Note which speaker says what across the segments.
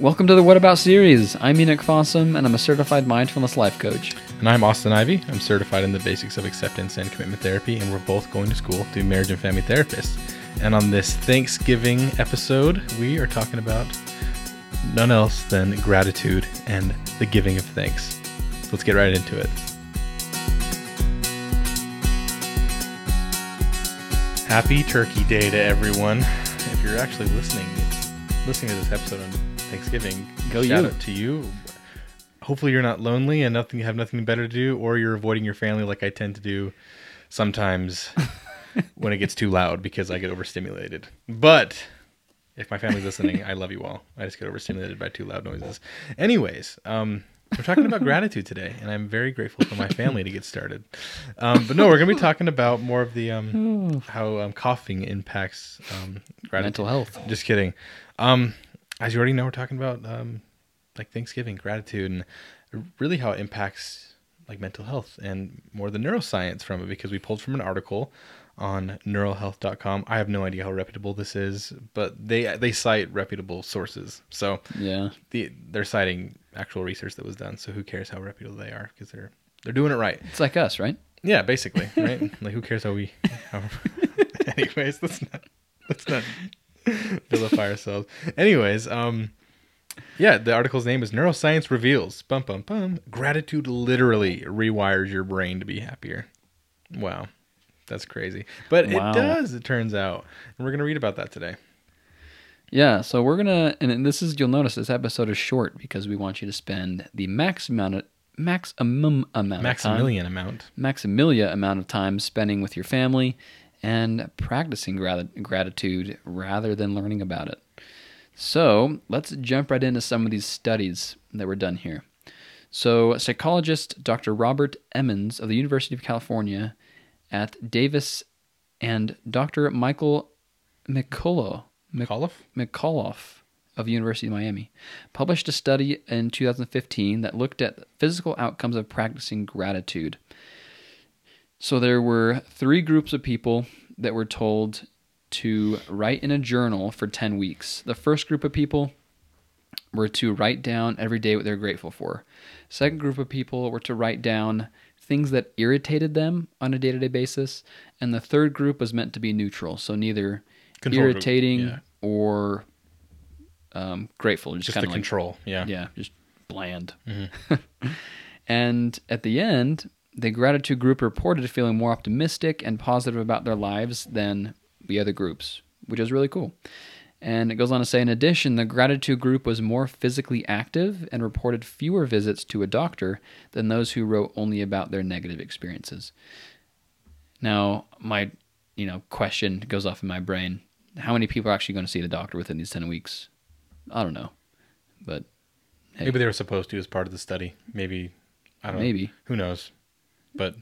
Speaker 1: Welcome to the What About series. I'm Enoch Fossum, and I'm a certified mindfulness life coach.
Speaker 2: And I'm Austin Ivy. I'm certified in the basics of acceptance and commitment therapy, and we're both going to school to marriage and family therapists. And on this Thanksgiving episode, we are talking about none else than gratitude and the giving of thanks. So let's get right into it. Happy Turkey Day to everyone. If you're actually listening, listening to this episode on Thanksgiving,
Speaker 1: Go
Speaker 2: shout
Speaker 1: you.
Speaker 2: out to you. Hopefully you're not lonely and nothing you have nothing better to do, or you're avoiding your family like I tend to do sometimes when it gets too loud because I get overstimulated. But if my family's listening, I love you all. I just get overstimulated by too loud noises. Anyways, um, we're talking about gratitude today, and I'm very grateful for my family to get started. Um, but no, we're going to be talking about more of the um, how um, coughing impacts um, gratitude.
Speaker 1: Mental health.
Speaker 2: Just kidding. As you already know, we're talking about um, like Thanksgiving, gratitude, and really how it impacts like mental health and more the neuroscience from it because we pulled from an article on neuralhealth.com. I have no idea how reputable this is, but they they cite reputable sources. So
Speaker 1: Yeah.
Speaker 2: the, they're citing actual research that was done. So who cares how reputable they are because they're they're doing it right.
Speaker 1: It's like us, right?
Speaker 2: Yeah, basically, right? like who cares how we how Anyways, let's not let's not vilify ourselves. Anyways, um yeah, the article's name is Neuroscience Reveals. Bum bum bum. Gratitude literally rewires your brain to be happier. Wow. That's crazy. But
Speaker 1: Wow.
Speaker 2: it does, it turns out. And we're gonna read about that today.
Speaker 1: Yeah. So we're gonna, and this is you'll notice this episode is short because we want you to spend the max amount of maximum amount of time,
Speaker 2: Maximilian amount.
Speaker 1: maximilia amount of time spending with your family and practicing grat- gratitude rather than learning about it. So let's jump right into some of these studies that were done here. So, psychologist Dr. Robert Emmons of the University of California at Davis and Dr. Michael McCullough, Mc-
Speaker 2: McAuliffe?
Speaker 1: McAuliffe of the University of Miami published a study in 2015 that looked at physical outcomes of practicing gratitude. So there were three groups of people that were told to write in a journal for 10 weeks. The first group of people were to write down every day what they're grateful for. Second group of people were to write down things that irritated them on a day-to-day basis, and the third group was meant to be neutral, so neither
Speaker 2: Control
Speaker 1: irritating
Speaker 2: yeah.
Speaker 1: or um, grateful, just,
Speaker 2: Just
Speaker 1: kind of like
Speaker 2: control. Yeah.
Speaker 1: yeah, just bland.
Speaker 2: Mm-hmm.
Speaker 1: and at the end, the gratitude group reported feeling more optimistic and positive about their lives than the other groups, which is really cool. And it goes on to say, in addition, the gratitude group was more physically active and reported fewer visits to a doctor than those who wrote only about their negative experiences. Now, my you know question goes off in my brain: How many people are actually going to see the doctor within these ten weeks? I don't know, but Hey.
Speaker 2: Maybe they were supposed to as part of the study. Maybe I don't
Speaker 1: maybe.
Speaker 2: know. Who knows? But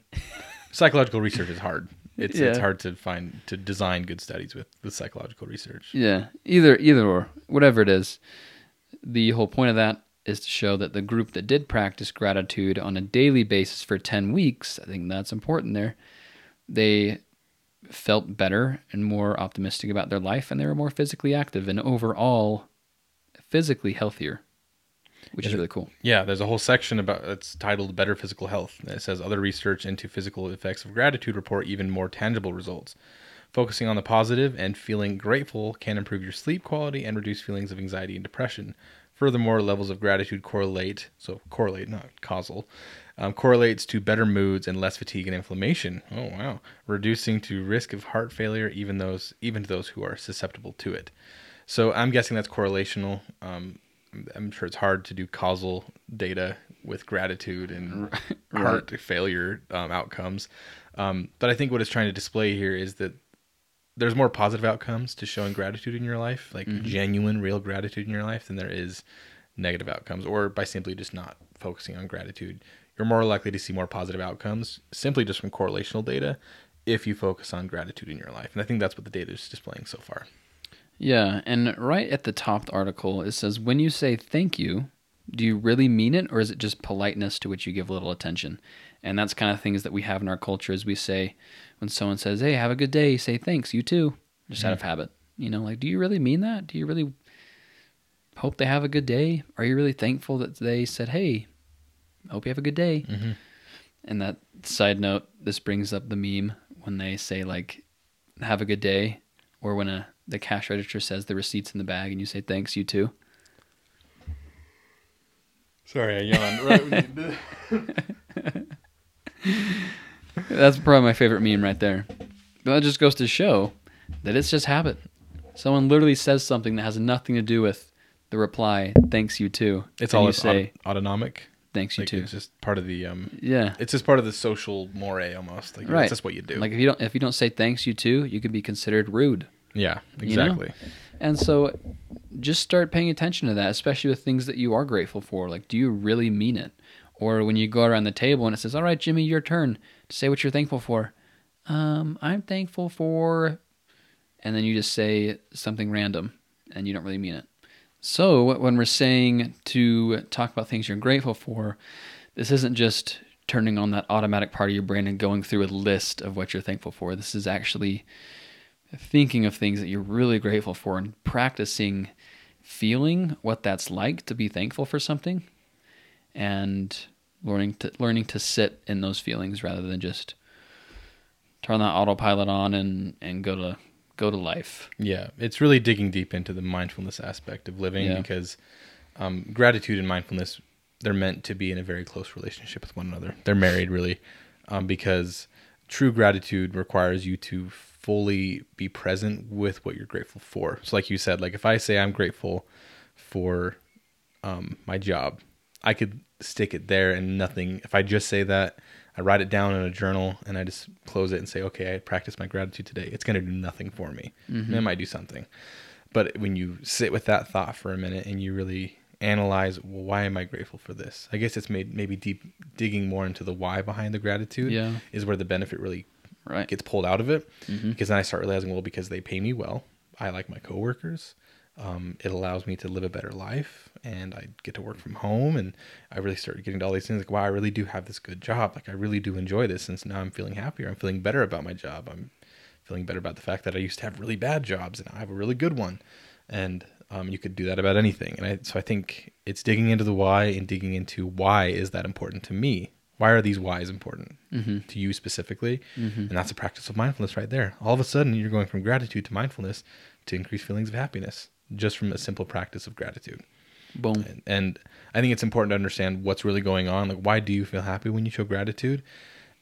Speaker 2: psychological research is hard. It's it's hard to find to design good studies with with psychological research.
Speaker 1: Yeah, either either or whatever it is. The whole point of that is to show that the group that did practice gratitude on a daily basis for 10 weeks, I think that's important there. They felt better and more optimistic about their life and they were more physically active and overall physically healthier, which is really cool.
Speaker 2: Yeah, there's a whole section about it's titled "Better Physical Health." It says other research into physical effects of gratitude report even more tangible results. Focusing on the positive and feeling grateful can improve your sleep quality and reduce feelings of anxiety and depression. Furthermore, levels of gratitude correlate, so correlate, not causal, um, correlates to better moods and less fatigue and inflammation. Oh wow, reducing to risk of heart failure, even those even to those who are susceptible to it. So I'm guessing that's correlational. Um, I'm- sure it's hard to do causal data with gratitude and heart failure um, outcomes. Um, but I think what it's trying to display here is that there's more positive outcomes to showing gratitude in your life, like genuine, real gratitude in your life, than there is negative outcomes, or by simply just not focusing on gratitude. You're more likely to see more positive outcomes simply just from correlational data if you focus on gratitude in your life. And I think that's what the data is displaying so far.
Speaker 1: Yeah, and right at the top of the article, it says, When you say thank you, do you really mean it, or is it just politeness to which you give little attention? And that's kind of things that we have in our culture is we say, when someone says, Hey, have a good day, say thanks, you too, just out of habit. You know, like, do you really mean that? Do you really hope they have a good day. Are you really thankful that they said, "Hey, hope you have a good day"?
Speaker 2: Mm-hmm.
Speaker 1: And that side note, this brings up the meme when they say like, "Have a good day," or when a the cash register says the receipts in the bag, and you say, "Thanks, you too."
Speaker 2: Sorry, I yawned. Right when you did.
Speaker 1: That's probably my favorite meme right there. But that just goes to show that it's just habit. Someone literally says something that has nothing to do with the reply, "Thanks, you too."
Speaker 2: It's
Speaker 1: And
Speaker 2: all
Speaker 1: you say,
Speaker 2: aut- autonomic.
Speaker 1: "Thanks, you
Speaker 2: Like,
Speaker 1: too."
Speaker 2: it's just part of the um.
Speaker 1: Yeah.
Speaker 2: It's just part of the social moray almost. Like
Speaker 1: Right.
Speaker 2: that's just what you do.
Speaker 1: Like if you don't if you don't say thanks you too, you could be considered rude.
Speaker 2: Yeah,
Speaker 1: you know?
Speaker 2: exactly.
Speaker 1: And so just start paying attention to that, especially with things that you are grateful for. Like do you really mean it? Or when you go around the table and it says, "All right, Jimmy, your turn to say what you're thankful for." Um, I'm thankful for and then you just say something random and you don't really mean it. So, when we're saying to talk about things you're grateful for, this isn't just turning on that automatic part of your brain and going through a list of what you're thankful for. This is actually thinking of things that you're really grateful for and practicing feeling what that's like to be thankful for something and learning to learning to sit in those feelings rather than just turn that autopilot on and and go to go to life.
Speaker 2: Yeah, it's really digging deep into the mindfulness aspect of living
Speaker 1: Yeah.
Speaker 2: because um, gratitude and mindfulness they're meant to be in a very close relationship with one another. They're married really um, because true gratitude requires you to fully be present with what you're grateful for. So, like you said, like if I say I'm grateful for um, my job, I could stick it there and nothing. If I just say that, I write it down in a journal and I just close it and say, okay, I practiced my gratitude today. It's going to do nothing for me. It might do something. But when you sit with that thought for a minute and you really analyze, well, why am I grateful for this? I guess it's made maybe deep digging more into the why behind the gratitude
Speaker 1: Yeah.
Speaker 2: is where the benefit really
Speaker 1: Right.
Speaker 2: gets pulled out of it
Speaker 1: Mhm.
Speaker 2: because then I start realizing, well, because they pay me well, I like my coworkers. Um, it allows me to live a better life, and I get to work from home, and I really start getting to all these things like, wow, I really do have this good job. Like I really do enjoy this, and so now I'm feeling happier. I'm feeling better about my job. I'm feeling better about the fact that I used to have really bad jobs, and I have a really good one. And um, you could do that about anything. And I, so I think it's digging into the why and digging into why is that important to me. Why are these whys important
Speaker 1: Mm-hmm.
Speaker 2: to you specifically?
Speaker 1: Mm-hmm.
Speaker 2: And that's a practice of mindfulness right there. All of a sudden, you're going from gratitude to mindfulness to increase feelings of happiness just from a simple practice of gratitude.
Speaker 1: Boom.
Speaker 2: And, and I think it's important to understand what's really going on. Like, why do you feel happy when you show gratitude?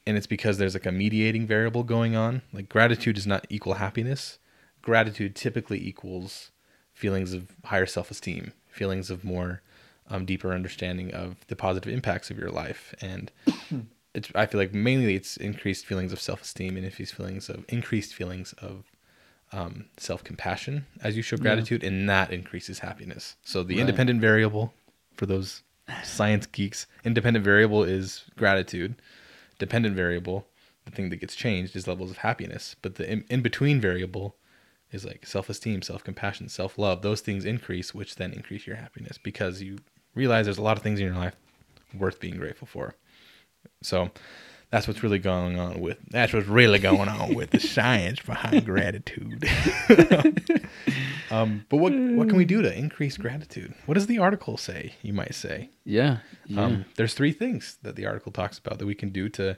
Speaker 2: And it's because there's like a mediating variable going on. Like, gratitude does not equal happiness. Gratitude typically equals feelings of higher self esteem, feelings of more um, deeper understanding of the positive impacts of your life. And it's, I feel like mainly it's increased feelings of self esteem and increased feelings of increased feelings of um, self compassion as you show
Speaker 1: Yeah.
Speaker 2: gratitude, and that increases happiness. So the
Speaker 1: Right.
Speaker 2: independent variable for those science geeks, independent variable is gratitude. Dependent variable, the thing that gets changed, is levels of happiness. But the in, in between variable is like self esteem, self compassion, self love. Those things increase, which then increase your happiness because you realize there's a lot of things in your life worth being grateful for. So that's what's really going on with that's what's really going on with the science behind gratitude. um, but what what can we do to increase gratitude? What does the article say? You might say.
Speaker 1: Yeah. Yeah.
Speaker 2: Um, there's three things that the article talks about that we can do to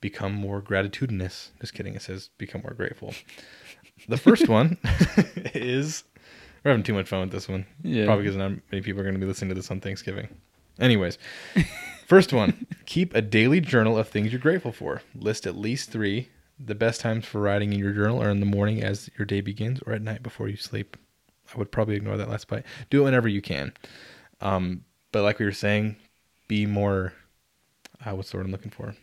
Speaker 2: become more gratitudinous. Just kidding. It says become more grateful. The first one is we're having too much fun with this one.
Speaker 1: Yeah.
Speaker 2: Probably because not many people are going to be listening to this on Thanksgiving. Anyways, first one: keep a daily journal of things you're grateful for. List at least three. The best times for writing in your journal are in the morning as your day begins, or at night before you sleep. I would probably ignore that last part. Do it whenever you can. Um, but like we were saying, be more. Uh, what's the word I'm looking for?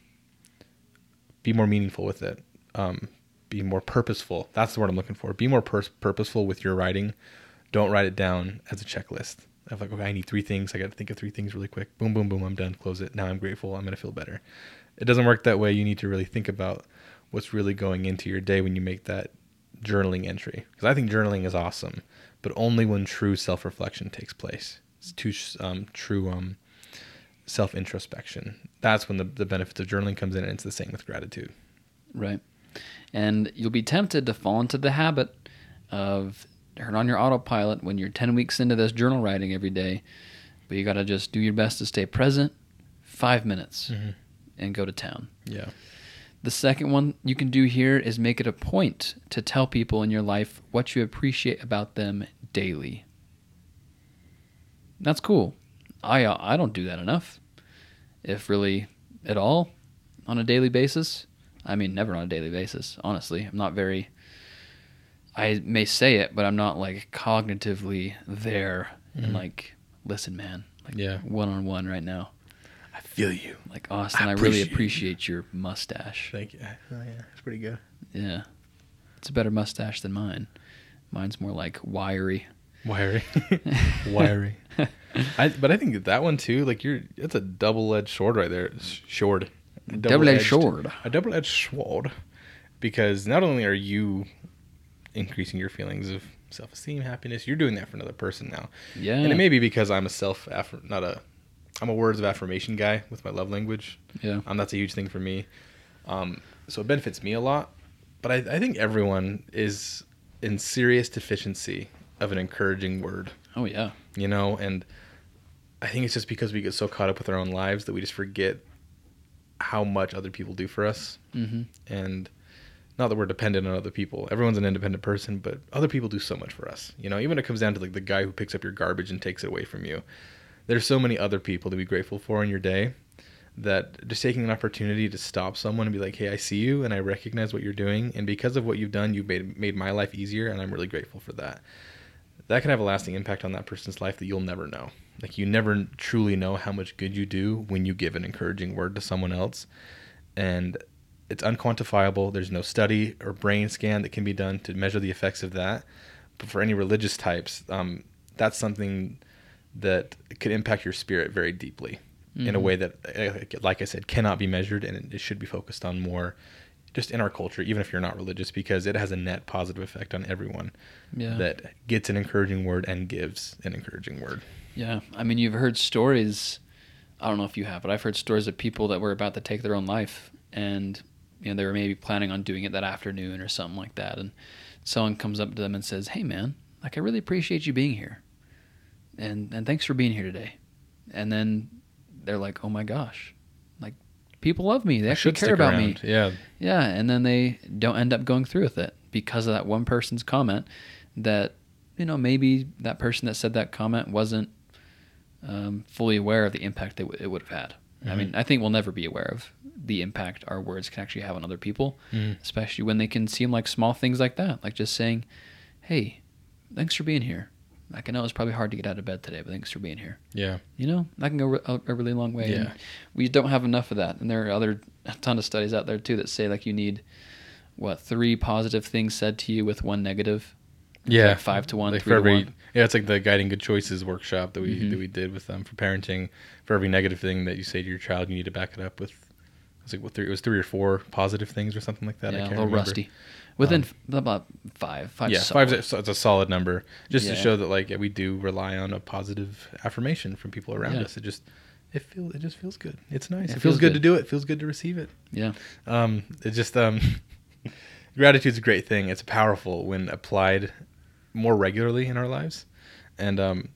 Speaker 2: Be more meaningful with it. Um, be more purposeful. That's the word I'm looking for. Be more pur- purposeful with your writing. Don't write it down as a checklist of like, okay, I need three things. I got to think of three things really quick. Boom, boom, boom. I'm done. Close it. Now I'm grateful. I'm gonna feel better. It doesn't work that way. You need to really think about what's really going into your day when you make that journaling entry. Because I think journaling is awesome, but only when true self reflection takes place. It's too um, true um, self introspection. That's when the, the benefits of journaling comes in, and it's the same with gratitude.
Speaker 1: Right. And you'll be tempted to fall into the habit of turn on your autopilot when you're 10 weeks into this journal writing every day, but you got to just do your best to stay present. Five minutes
Speaker 2: Mhm.
Speaker 1: and go to town.
Speaker 2: Yeah.
Speaker 1: The second one you can do here is make it a point to tell people in your life what you appreciate about them daily. That's cool. I uh, I don't do that enough. If really at all on a daily basis. I mean, never on a daily basis, honestly. I'm not very I may say it, but I'm not like cognitively there and
Speaker 2: Mhm.
Speaker 1: like listen, man, like
Speaker 2: Yeah.
Speaker 1: one on one right now.
Speaker 2: I feel you.
Speaker 1: Like Austin, I,
Speaker 2: I
Speaker 1: really
Speaker 2: appreciate
Speaker 1: your mustache.
Speaker 2: Thank you. Oh, yeah, it's pretty good.
Speaker 1: Yeah. It's a better mustache than mine. Mine's more like wiry.
Speaker 2: Wiry. Wiry. I, but I think that that one too, like you're, it's a double-edged sword right there. Sword.
Speaker 1: Double-edged- sword.
Speaker 2: A double-edged sword, because not only are you increasing your feelings of self-esteem, happiness, you're doing that for another person now.
Speaker 1: Yeah.
Speaker 2: And it may be because I'm a self, not a, I'm a words of affirmation guy with my love language.
Speaker 1: Yeah.
Speaker 2: Um, that's a huge thing for me. Um, so it benefits me a lot. But I, I think everyone is in serious deficiency of an encouraging word
Speaker 1: Oh yeah.
Speaker 2: you know and i think it's just because we get so caught up with our own lives that we just forget how much other people do for us
Speaker 1: Mm-hmm.
Speaker 2: and not that we're dependent on other people everyone's an independent person but other people do so much for us you know even it comes down to like the guy who picks up your garbage and takes it away from you there's so many other people to be grateful for in your day that just taking an opportunity to stop someone and be like hey i see you and i recognize what you're doing and because of what you've done you've made, made my life easier and i'm really grateful for that that can have a lasting impact on that person's life that you'll never know. Like you never truly know how much good you do when you give an encouraging word to someone else. And it's unquantifiable. There's no study or brain scan that can be done to measure the effects of that. But for any religious types, um, that's something that could impact your spirit very deeply in a
Speaker 1: Mhm.
Speaker 2: way that, uh, like I said, cannot be measured and it should be focused on more just in our culture, even if you're not religious, because it has a net positive effect on everyone
Speaker 1: Yeah.
Speaker 2: that gets an encouraging word and gives an encouraging word.
Speaker 1: Yeah. I mean, you've heard stories. I don't know if you have, but I've heard stories of people that were about to take their own life, and you know they were maybe planning on doing it that afternoon or something like that, and someone comes up to them and says, "Hey, man, like I really appreciate you being here, and and thanks for being here today," and then they're like, "Oh my gosh." Like people love me. They
Speaker 2: I
Speaker 1: actually care about me.
Speaker 2: Yeah,
Speaker 1: Yeah, and then they don't end up going through with it because of that one person's comment that you know maybe that person that said that comment wasn't um, fully aware of the impact that it would have had. I
Speaker 2: Mhm.
Speaker 1: mean, I think we'll never be aware of the impact our words can actually have on other people,
Speaker 2: Mhm.
Speaker 1: especially when they can seem like small things like that, like just saying, "Hey, thanks for being here." Like I know it's probably hard to get out of bed today, but thanks for being here.
Speaker 2: yeah,
Speaker 1: You know, that can go re- a really long way.
Speaker 2: Yeah.
Speaker 1: we don't have enough of that. And there are other a ton of studies out there too that say like you need what three positive things said to you with one negative.
Speaker 2: Yeah.
Speaker 1: like five to one,
Speaker 2: Like
Speaker 1: three
Speaker 2: for
Speaker 1: to
Speaker 2: every,
Speaker 1: one.
Speaker 2: yeah, it's like the guiding good choices workshop that we
Speaker 1: Mhm.
Speaker 2: that we did with them for parenting. For every negative thing that you say to your child, you need to back it up with. It was like what three? It was three or four positive things or something like that. I
Speaker 1: yeah, a
Speaker 2: can't
Speaker 1: little
Speaker 2: remember.
Speaker 1: rusty. Within
Speaker 2: Um,
Speaker 1: about five, five.
Speaker 2: yeah, five. It's a solid number, just
Speaker 1: Yeah.
Speaker 2: to show that like we do rely on a positive affirmation from people around
Speaker 1: Yeah.
Speaker 2: us. It just it feel it just feels good. It's nice.
Speaker 1: It
Speaker 2: It,
Speaker 1: feels
Speaker 2: feels, good,
Speaker 1: good.
Speaker 2: to do it. It feels good to receive it.
Speaker 1: Yeah,
Speaker 2: Um, it just um, gratitude's a great thing. It's powerful when applied more regularly in our lives, and um,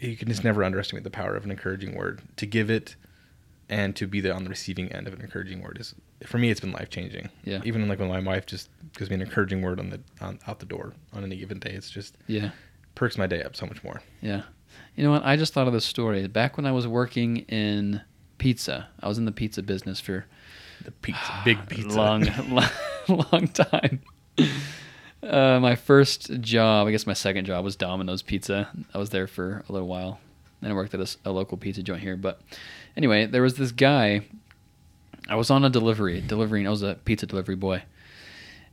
Speaker 2: you can just never underestimate the power of an encouraging word. To give it, and to be there on the receiving end of an encouraging word is, for me, it's been life changing.
Speaker 1: Yeah.
Speaker 2: Even like when my wife just gives me an encouraging word on the on, out the door on any given day, it's just
Speaker 1: yeah,
Speaker 2: perks my day up so much more.
Speaker 1: yeah. You know what? I just thought of this story. Back when I was working in pizza, I was in the pizza business for
Speaker 2: The pizza, big pizza,
Speaker 1: long, long, long time. Uh, my first job, I guess my second job was Domino's Pizza. I was there for a little while, and I worked at a local pizza joint here. But anyway, there was this guy. I was on a delivery, delivering. I was a pizza delivery boy,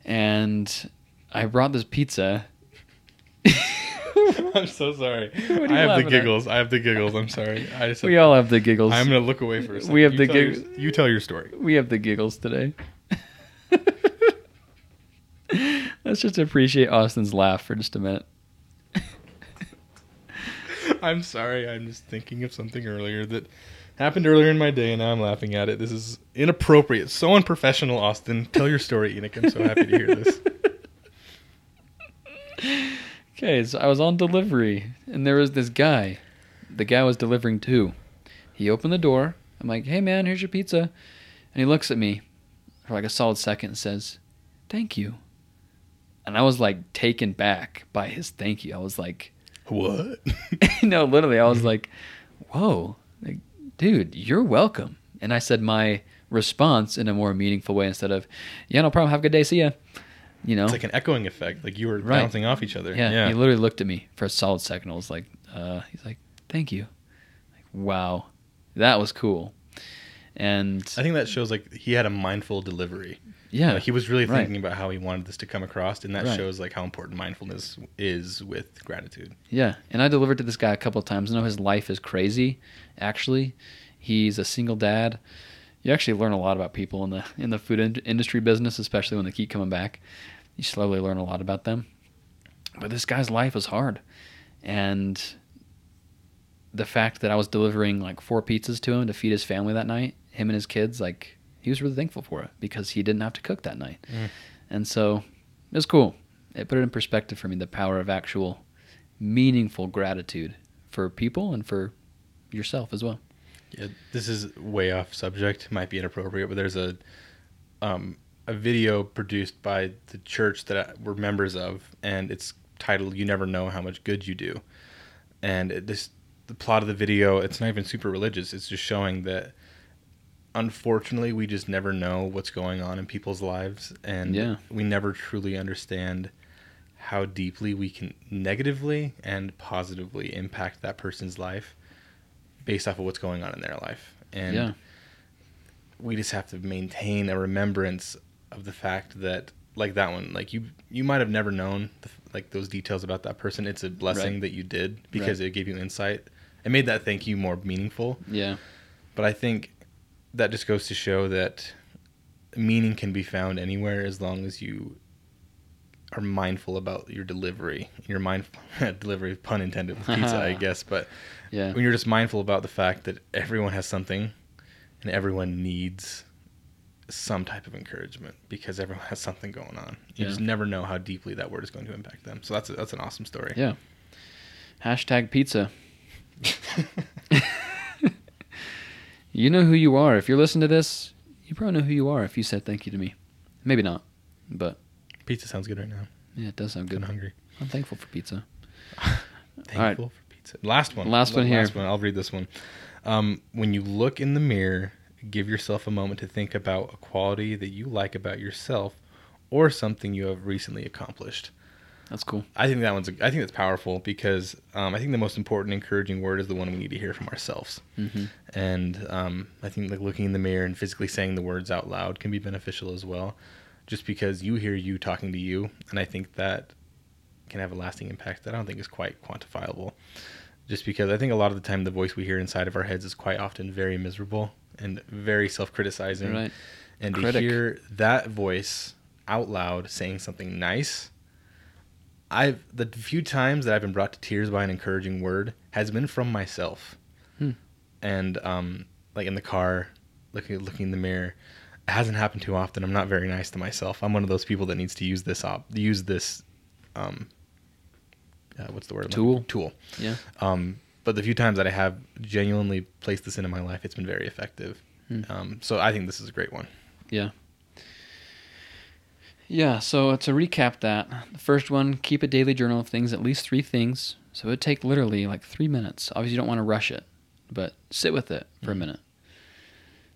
Speaker 1: and I brought this pizza.
Speaker 2: I'm so sorry.
Speaker 1: What are you
Speaker 2: I have the
Speaker 1: laughing at?
Speaker 2: giggles. I have the giggles. I'm sorry. I just
Speaker 1: we all have the giggles.
Speaker 2: I'm gonna look away for a second.
Speaker 1: We have
Speaker 2: you
Speaker 1: the
Speaker 2: your- you tell your story.
Speaker 1: we have the giggles today. Let's just appreciate Austin's laugh for just a minute.
Speaker 2: I'm sorry. I'm just thinking of something earlier that happened earlier in my day, and now I'm laughing at it. This is inappropriate. So unprofessional, Austin. Tell your story, Enoch. I'm so happy to hear this.
Speaker 1: Okay, so I was on delivery, and there was this guy. The guy was delivering too. He opened the door. I'm like, "Hey, man, here's your pizza," and he looks at me for like a solid second and says, "Thank you." And I was like taken back by his thank you. I was like,
Speaker 2: What?
Speaker 1: no, literally, I was like, "Whoa, like, dude, you're welcome." And I said my response in a more meaningful way instead of, "Yeah, no problem. Have a good day. See ya." You know,
Speaker 2: It's like an echoing effect. Like you were
Speaker 1: Right.
Speaker 2: bouncing off each other.
Speaker 1: yeah,
Speaker 2: Yeah.
Speaker 1: He literally looked at me for a solid second. I was like, uh, he's like, "Thank you." Like, wow, that was cool. And
Speaker 2: I think that shows like he had a mindful delivery.
Speaker 1: Yeah,
Speaker 2: Like he was really
Speaker 1: right.
Speaker 2: thinking about how he wanted this to come across, and that
Speaker 1: Right.
Speaker 2: shows like how important mindfulness is with gratitude.
Speaker 1: Yeah, and I delivered to this guy a couple of times. I know his life is crazy. Actually, he's a single dad. You actually learn a lot about people in the in the food in- industry business, especially when they keep coming back. You slowly learn a lot about them. But this guy's life is hard, and the fact that I was delivering like four pizzas to him to feed his family that night, him and his kids, like he was really thankful for it because he didn't have to cook that night,
Speaker 2: Mm.
Speaker 1: and so it was cool. It put it in perspective for me the power of actual meaningful gratitude for people and for yourself as well.
Speaker 2: Yeah, this is way off subject. Might be inappropriate, but there's a um, a video produced by the church that I- we're members of, and it's titled "You Never Know How Much Good You Do." And it, this the plot of the video. It's not even super religious. It's just showing that unfortunately we just never know what's going on in people's lives, and
Speaker 1: Yeah.
Speaker 2: we never truly understand how deeply we can negatively and positively impact that person's life based off of what's going on in their life. And
Speaker 1: yeah,
Speaker 2: we just have to maintain a remembrance of the fact that like that one like you you might have never known the, like those details about that person it's a blessing
Speaker 1: Right.
Speaker 2: that you did because it gave you insight it made that thank you more meaningful
Speaker 1: yeah,
Speaker 2: but i think that just goes to show that meaning can be found anywhere as long as you are mindful about your delivery your mindful delivery pun intended with pizza i guess but
Speaker 1: yeah,
Speaker 2: when you're just mindful about the fact that everyone has something and everyone needs some type of encouragement because everyone has something going on. You
Speaker 1: Yeah.
Speaker 2: just never know how deeply that word is going to impact them. So that's a, that's an awesome story.
Speaker 1: yeah. Hashtag pizza. You know who you are. If you're listening to this, you probably know who you are if you said thank you to me. Maybe not, but
Speaker 2: Pizza sounds good right now.
Speaker 1: yeah, it does sound
Speaker 2: Good.
Speaker 1: I'm
Speaker 2: hungry.
Speaker 1: I'm thankful for pizza.
Speaker 2: Thankful for pizza. Last one.
Speaker 1: Last one here.
Speaker 2: Last one. I'll read this one. Um, when you look in the mirror, give yourself a moment to think about a quality that you like about yourself or something you have recently accomplished.
Speaker 1: That's cool.
Speaker 2: I think that one's. I think that's powerful because um, I think the most important, encouraging word is the one we need to hear from ourselves.
Speaker 1: hmm
Speaker 2: And um, I think like looking in the mirror and physically saying the words out loud can be beneficial as well, just because you hear you talking to you, and I think that can have a lasting impact that I don't think is quite quantifiable. Just because I think a lot of the time the voice we hear inside of our heads is quite often very miserable and very self-criticizing,
Speaker 1: Right.
Speaker 2: and to hear that voice out loud saying something nice I've the few times that I've been brought to tears by an encouraging word has been from myself,
Speaker 1: Hmm.
Speaker 2: and um, like in the car, looking looking in the mirror. It hasn't happened too often. I'm not very nice to myself. I'm one of those people that needs to use this op use this, um, uh, what's the word?
Speaker 1: Tool?
Speaker 2: Tool.
Speaker 1: Yeah.
Speaker 2: Um, but the few times that I have genuinely placed this into my life, it's been very effective.
Speaker 1: Hmm.
Speaker 2: Um, so I think this is a great one.
Speaker 1: Yeah. Yeah, so to recap that, the first one, keep a daily journal of things, at least three things. So it would take literally like three minutes. Obviously, you don't want to rush it, but sit with it for a
Speaker 2: Mhm.
Speaker 1: minute.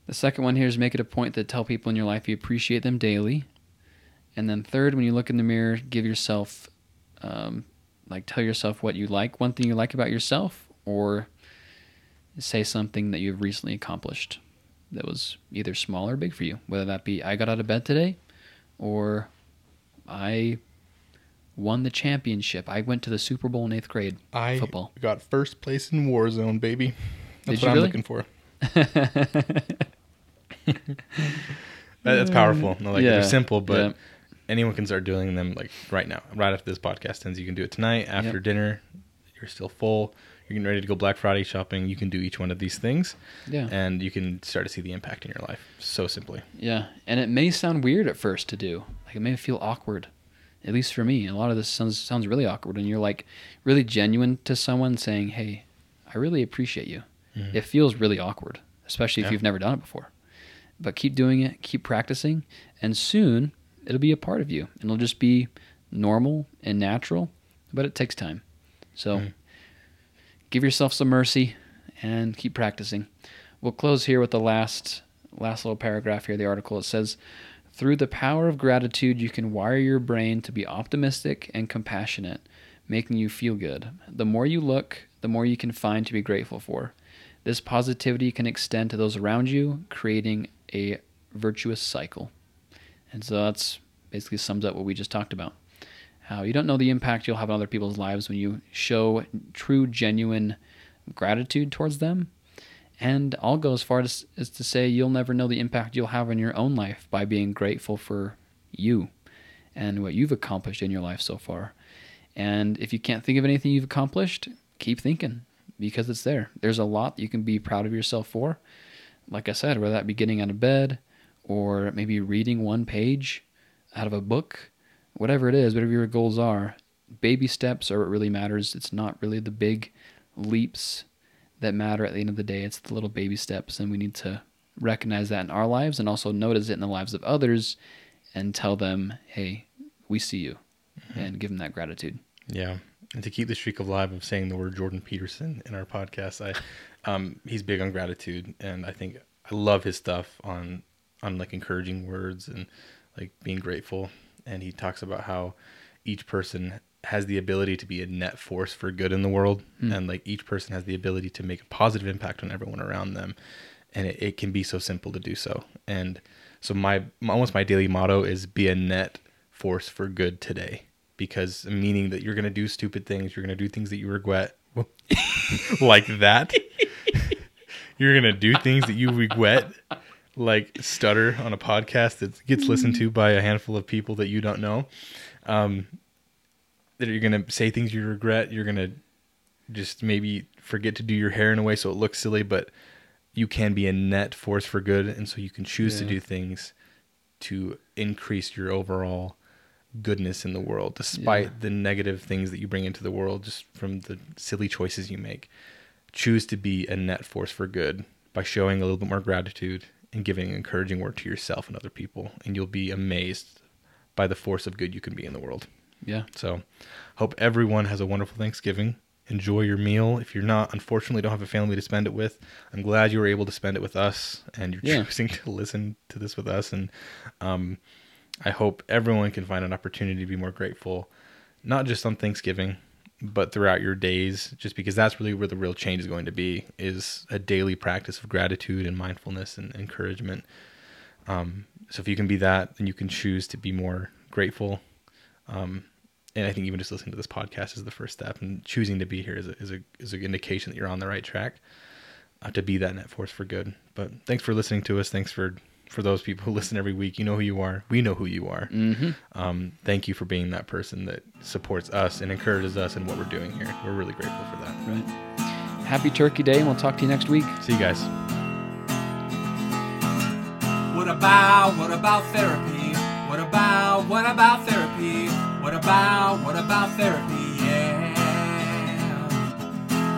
Speaker 1: The second one here is make it a point to tell people in your life you appreciate them daily. And then third, when you look in the mirror, give yourself, um, like, tell yourself what you like, one thing you like about yourself, or say something that you've recently accomplished that was either small or big for you. Whether that be, I got out of bed today, or I won the championship. I went to the Super Bowl in eighth grade
Speaker 2: I
Speaker 1: football.
Speaker 2: got first place in Warzone, baby. That's
Speaker 1: Did you
Speaker 2: what I'm
Speaker 1: really?
Speaker 2: looking for. That's powerful. No, Like
Speaker 1: Yeah,
Speaker 2: they're simple, but
Speaker 1: yeah.
Speaker 2: anyone can start doing them like right now, right after this podcast ends. You can do it tonight after
Speaker 1: Yep.
Speaker 2: dinner. You're still full. You're getting ready to go Black Friday shopping. You can do each one of these things,
Speaker 1: yeah.
Speaker 2: and you can start to see the impact in your life so simply.
Speaker 1: Yeah, and it may sound weird at first to do. Like it may feel awkward. At least for me, a lot of this sounds sounds really awkward, and you're like really genuine to someone saying, "Hey, I really appreciate you."
Speaker 2: Mhm.
Speaker 1: It feels really awkward, especially if
Speaker 2: Yeah.
Speaker 1: you've never done it before. But keep doing it, keep practicing, and soon it'll be a part of you, and it'll just be normal and natural. But it takes time, so
Speaker 2: Mhm.
Speaker 1: Give yourself some mercy and keep practicing. We'll close here with the last last little paragraph here the article. It says, "Through the power of gratitude, you can wire your brain to be optimistic and compassionate, making you feel good. The more you look, the more you can find to be grateful for. This positivity can extend to those around you, creating a virtuous cycle." And so that's basically sums up what we just talked about. How you don't know the impact you'll have on other people's lives when you show true, genuine gratitude towards them. And I'll go as far as, as to say you'll never know the impact you'll have in your own life by being grateful for you and what you've accomplished in your life so far. And if you can't think of anything you've accomplished, keep thinking because it's there. There's a lot you can be proud of yourself for. Like I said, whether that be getting out of bed or maybe reading one page out of a book, whatever it is, whatever your goals are, baby steps are what really matters. It's not really the big leaps that matter at the end of the day. It's the little baby steps, and we need to recognize that in our lives and also notice it in the lives of others and tell them, hey, we see you, and give them that gratitude.
Speaker 2: Yeah, and to keep the streak alive of saying the word Jordan Peterson in our podcast, I um, he's big on gratitude, and I think I love his stuff on on like encouraging words and like being grateful. And he talks about how each person has the ability to be a net force for good in the world, hmm. and like each person has the ability to make a positive impact on everyone around them, and it, it can be so simple to do so. And so my almost my daily motto is be a net force for good today because meaning that you're going to do stupid things you're going to do things that you regret like that you're going to do things that you regret like stutter on a podcast that gets listened to by a handful of people that you don't know um, that you're going to say things you regret you're going to just maybe forget to do your hair in a way so it looks silly but you can be a net force for good and so you can choose to do things to increase your overall goodness in the world despite
Speaker 1: Yeah.
Speaker 2: the negative things that you bring into the world just from the silly choices you make choose to be a net force for good by showing a little bit more gratitude and giving an encouraging word to yourself and other people and you'll be amazed by the force of good you can be in the world
Speaker 1: Yeah.
Speaker 2: so hope everyone has a wonderful thanksgiving enjoy your meal if you're not unfortunately don't have a family to spend it with i'm glad you were able to spend it with us and you're
Speaker 1: Yeah.
Speaker 2: choosing to listen to this with us and um, i hope everyone can find an opportunity to be more grateful not just on thanksgiving but throughout your days just because that's really where the real change is going to be is a daily practice of gratitude and mindfulness and encouragement um, so if you can be that then you can choose to be more grateful um, and I think even just listening to this podcast is the first step, and choosing to be here is a, is a is an indication that you're on the right track uh, to be that net force for good. But thanks for listening to us. Thanks for for those people who listen every week. You know who you are. We know who you are.
Speaker 1: Mm-hmm.
Speaker 2: Um, thank you for being that person that supports us and encourages us in what we're doing here. We're really grateful for that.
Speaker 1: Right. Happy Turkey Day, and we'll talk to you next week.
Speaker 2: See you guys.
Speaker 3: What about, what about therapy? What about, what about therapy? What about, what about therapy? Yeah.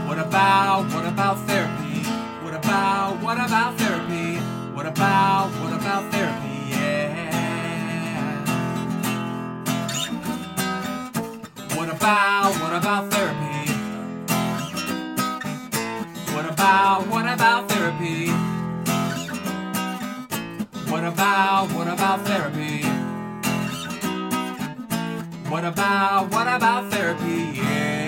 Speaker 3: What about, what about therapy? What about, what about therapy? What about, what about therapy? Yeah. What about, what about therapy? What about, what about therapy? What about, what about therapy? What about, what about therapy? Yeah.